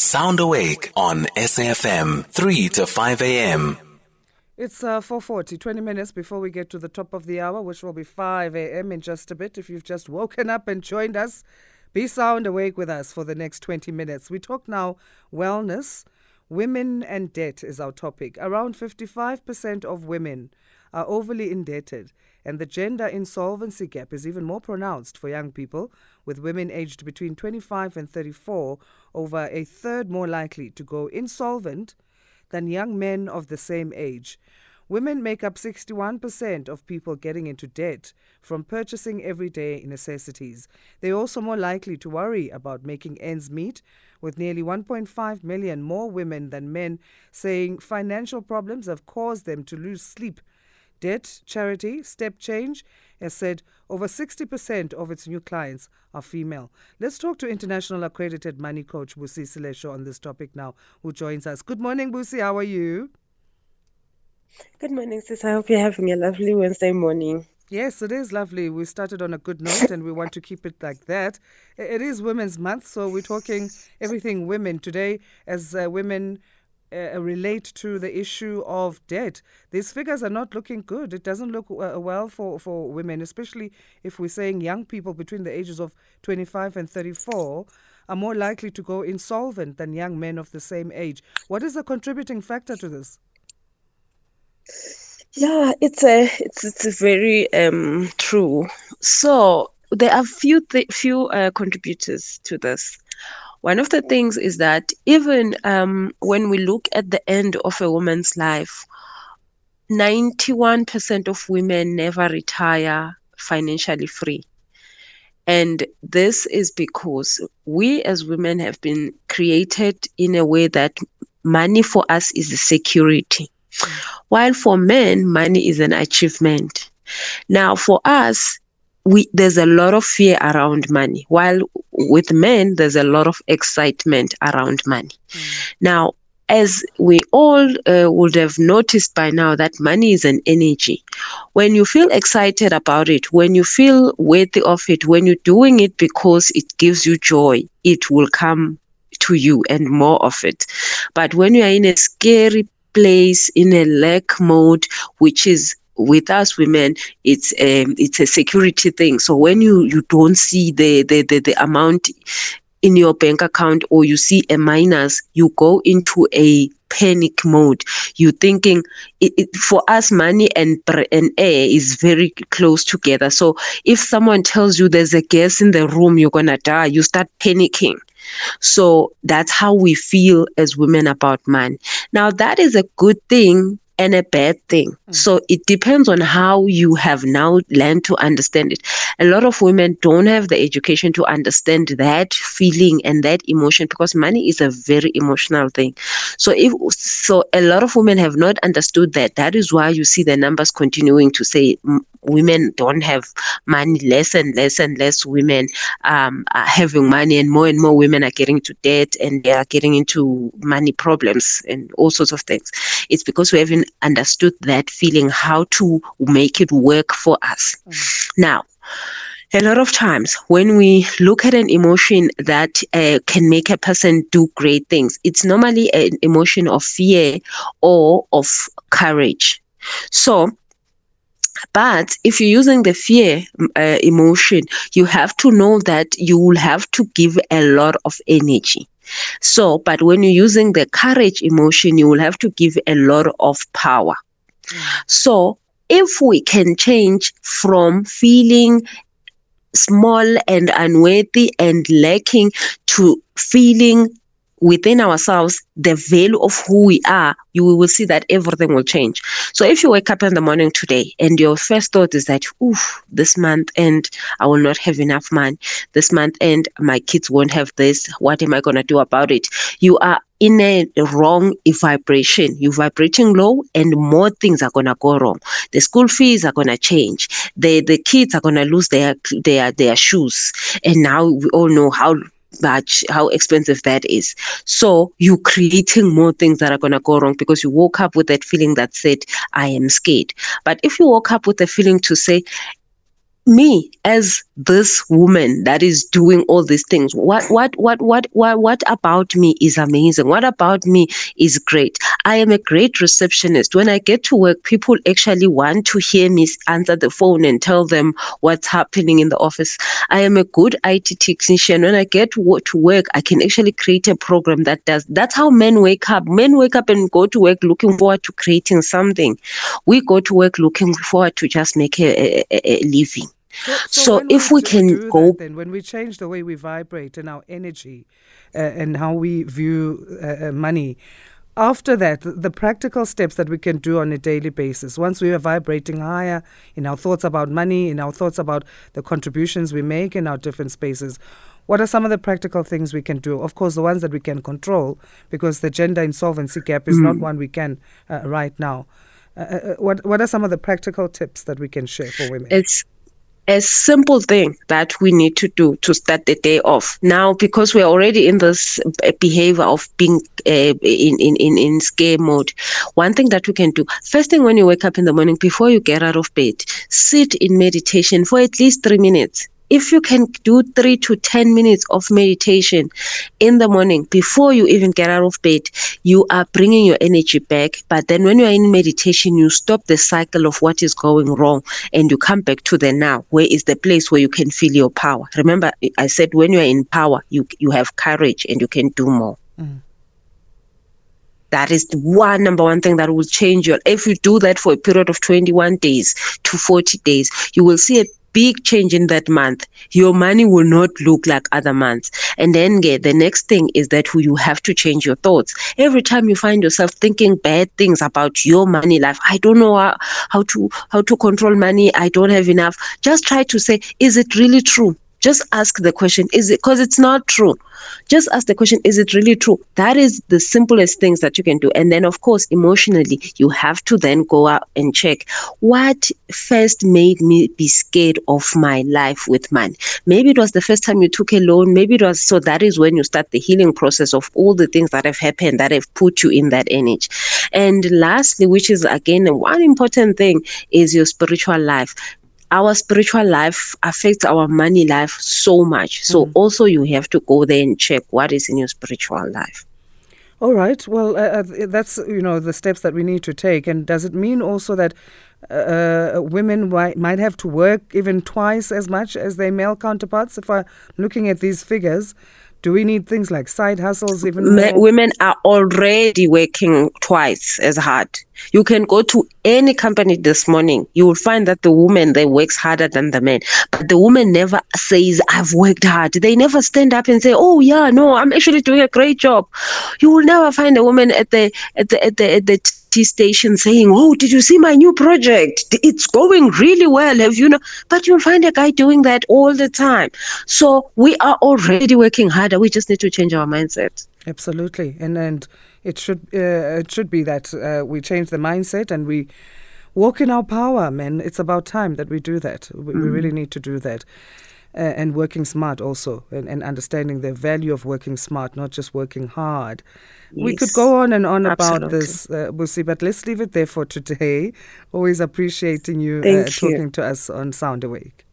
Sound Awake on SAFM 3 to 5 a.m. It's uh, 4.40, 20 minutes before we get to the top of the hour, which will be 5 a.m. in just a bit. If you've just woken up and joined us, be sound awake with us for the next 20 minutes. We talk now wellness. Women and debt is our topic. Around 55% of women are overly indebted, and the gender insolvency gap is even more pronounced for young people, with women aged between 25 and 34 over a third more likely to go insolvent than young men of the same age. Women make up 61% of people getting into debt from purchasing everyday necessities. They're also more likely to worry about making ends meet, with nearly 1.5 million more women than men saying financial problems have caused them to lose sleep Debt Charity Step Change has said over 60% of its new clients are female. Let's talk to international accredited money coach Busi Selesho on this topic now, who joins us. Good morning, Busi. How are you? Good morning, sis. I hope you're having a lovely Wednesday morning. Yes, it is lovely. We started on a good note and we want to keep it like that. It is Women's Month, so we're talking everything women today as uh, women uh, relate to the issue of debt. These figures are not looking good. It doesn't look uh, well for, for women, especially if we're saying young people between the ages of 25 and 34 are more likely to go insolvent than young men of the same age. What is the contributing factor to this? Yeah, it's a it's it's very um, true. So there are few th- few uh, contributors to this. One of the things is that even um, when we look at the end of a woman's life, 91% of women never retire financially free. And this is because we as women have been created in a way that money for us is a security, while for men, money is an achievement. Now, for us, we there's a lot of fear around money. While with men there's a lot of excitement around money. Mm. now as we all uh, would have noticed by now that money is an energy. When you feel excited about it when you feel worthy of it when you're doing it because it gives you joy it will come to you and more of it. But when you are in a scary place in a lack mode which is with us women it's a um, it's a security thing. So when you you don't see the the the, the amount in your bank account or you see a minus you go into a panic mode. You're thinking it, it, for us money and and air is very close together. So if someone tells you there's a gas in the room you're gonna die. You start panicking. So that's how we feel as women about money. Now that is a good thing and a bad thing. Mm. So it depends on how you have now learned to understand it. A lot of women don't have the education to understand that feeling and that emotion because money is a very emotional thing. So if so a lot of women have not understood that. That is why you see the numbers continuing to say women don't have money less and less and less women um, are having money and more and more women are getting into debt and they are getting into money problems and all sorts of things it's because we haven't understood that feeling how to make it work for us mm. now a lot of times when we look at an emotion that uh, can make a person do great things it's normally an emotion of fear or of courage so but if you're using the fear uh, emotion, you have to know that you will have to give a lot of energy. So, but when you're using the courage emotion, you will have to give a lot of power. So, if we can change from feeling small and unworthy and lacking to feeling within ourselves the value of who we are, you will see that everything will change. So if you wake up in the morning today and your first thought is that, oof, this month end, I will not have enough money. This month end, my kids won't have this. What am I going to do about it? You are in a wrong vibration. You're vibrating low and more things are gonna go wrong. The school fees are gonna change. The the kids are gonna lose their their their shoes. And now we all know how much how expensive that is. So you're creating more things that are to go wrong because you woke up with that feeling that said i am scared. But if you woke up with the feeling to say me as this woman that is doing all these things what what what what what what about me is amazing? What about me is great? I am a great receptionist. When i get to work people actually want to hear me answer the phone and tell them what's happening in the office. I am a good it technician. When i get to work i can actually create a program that does that's how men wake up. Men wake up and go to work looking forward to creating something. We go to work looking forward to just make a, a, a living so, so, So if we can go- that, then when we change the way we vibrate and our energy uh, and how we view uh, uh, money, after that, the practical steps that we can do on a daily basis, once we are vibrating higher in our thoughts about money, in our thoughts about the contributions we make in our different spaces, what are some of the practical things we can do? Of course, the ones that we can control, because the gender insolvency gap is not one we can uh, right now. Uh, uh, what what are some of the practical tips that we can share for women? it's a simple thing that we need to do to start the day off. Now because we're already in this uh, behavior of being uh, in, in in in scare mode one thing that we can do first thing when you wake up in the morning before you get out of bed sit in meditation for at least 3 minutes if you can do 3 to 10 minutes of meditation in the morning before you even get out of bed you are bringing your energy back. But then when you are in meditation you stop the cycle of what is going wrong and you come back to the now where is the place where you can feel your power. Remember i said when you are in power you you have courage and you can do more. Mm. That is the one number one thing that will change your if you do that for a period of 21 days to 40 days you will see a big change in that month. Your money will not look like other months. And then the next thing is that you have to change your thoughts. Every time you find yourself thinking bad things about your money life i don't know how, how to how to control money. I don't have enough. Just try to say is it really true just ask the question is it because it's not true. Just ask the question is it really true? That is the simplest things that you can do. And then of course emotionally you have to then go out and check what first made me be scared of my life with money. Maybe it was the first time you took a loan. Maybe it was so that is when you start the healing process of all the things that have happened that have put you in that energy. And lastly which is again one important thing is your spiritual life our spiritual life affects our money life so much. So also you have to go there and check what is in your spiritual life. All right. Well, uh, uh, that's you know the steps that we need to take. And does it mean also that uh, women might, might have to work even twice as much as their male counterparts? If I'm looking at these figures, do we need things like side hustles even Ma- women are already working twice as hard. You can go to any company this morning. You will find that the woman there works harder than the man. But the woman never says, I've worked hard. They never stand up and say, Oh yeah, no, I'm actually doing a great job. You will never find a woman at the at the at the at the station saying, Oh, did you see my new project? It's going really well. Have you know? But you'll find a guy doing that all the time. So we are already working harder. We just need to change our mindset. Absolutely, and and it should uh, it should be that uh, we change the mindset and we walk in our power, man. It's about time that we do that. We, we really need to do that. Uh, and working smart also, and, and understanding the value of working smart, not just working hard. We could go on and on about absolutely. this, uh, Busi, but let's leave it there for today. Always appreciating you uh, you. talking to us on Sound Awake.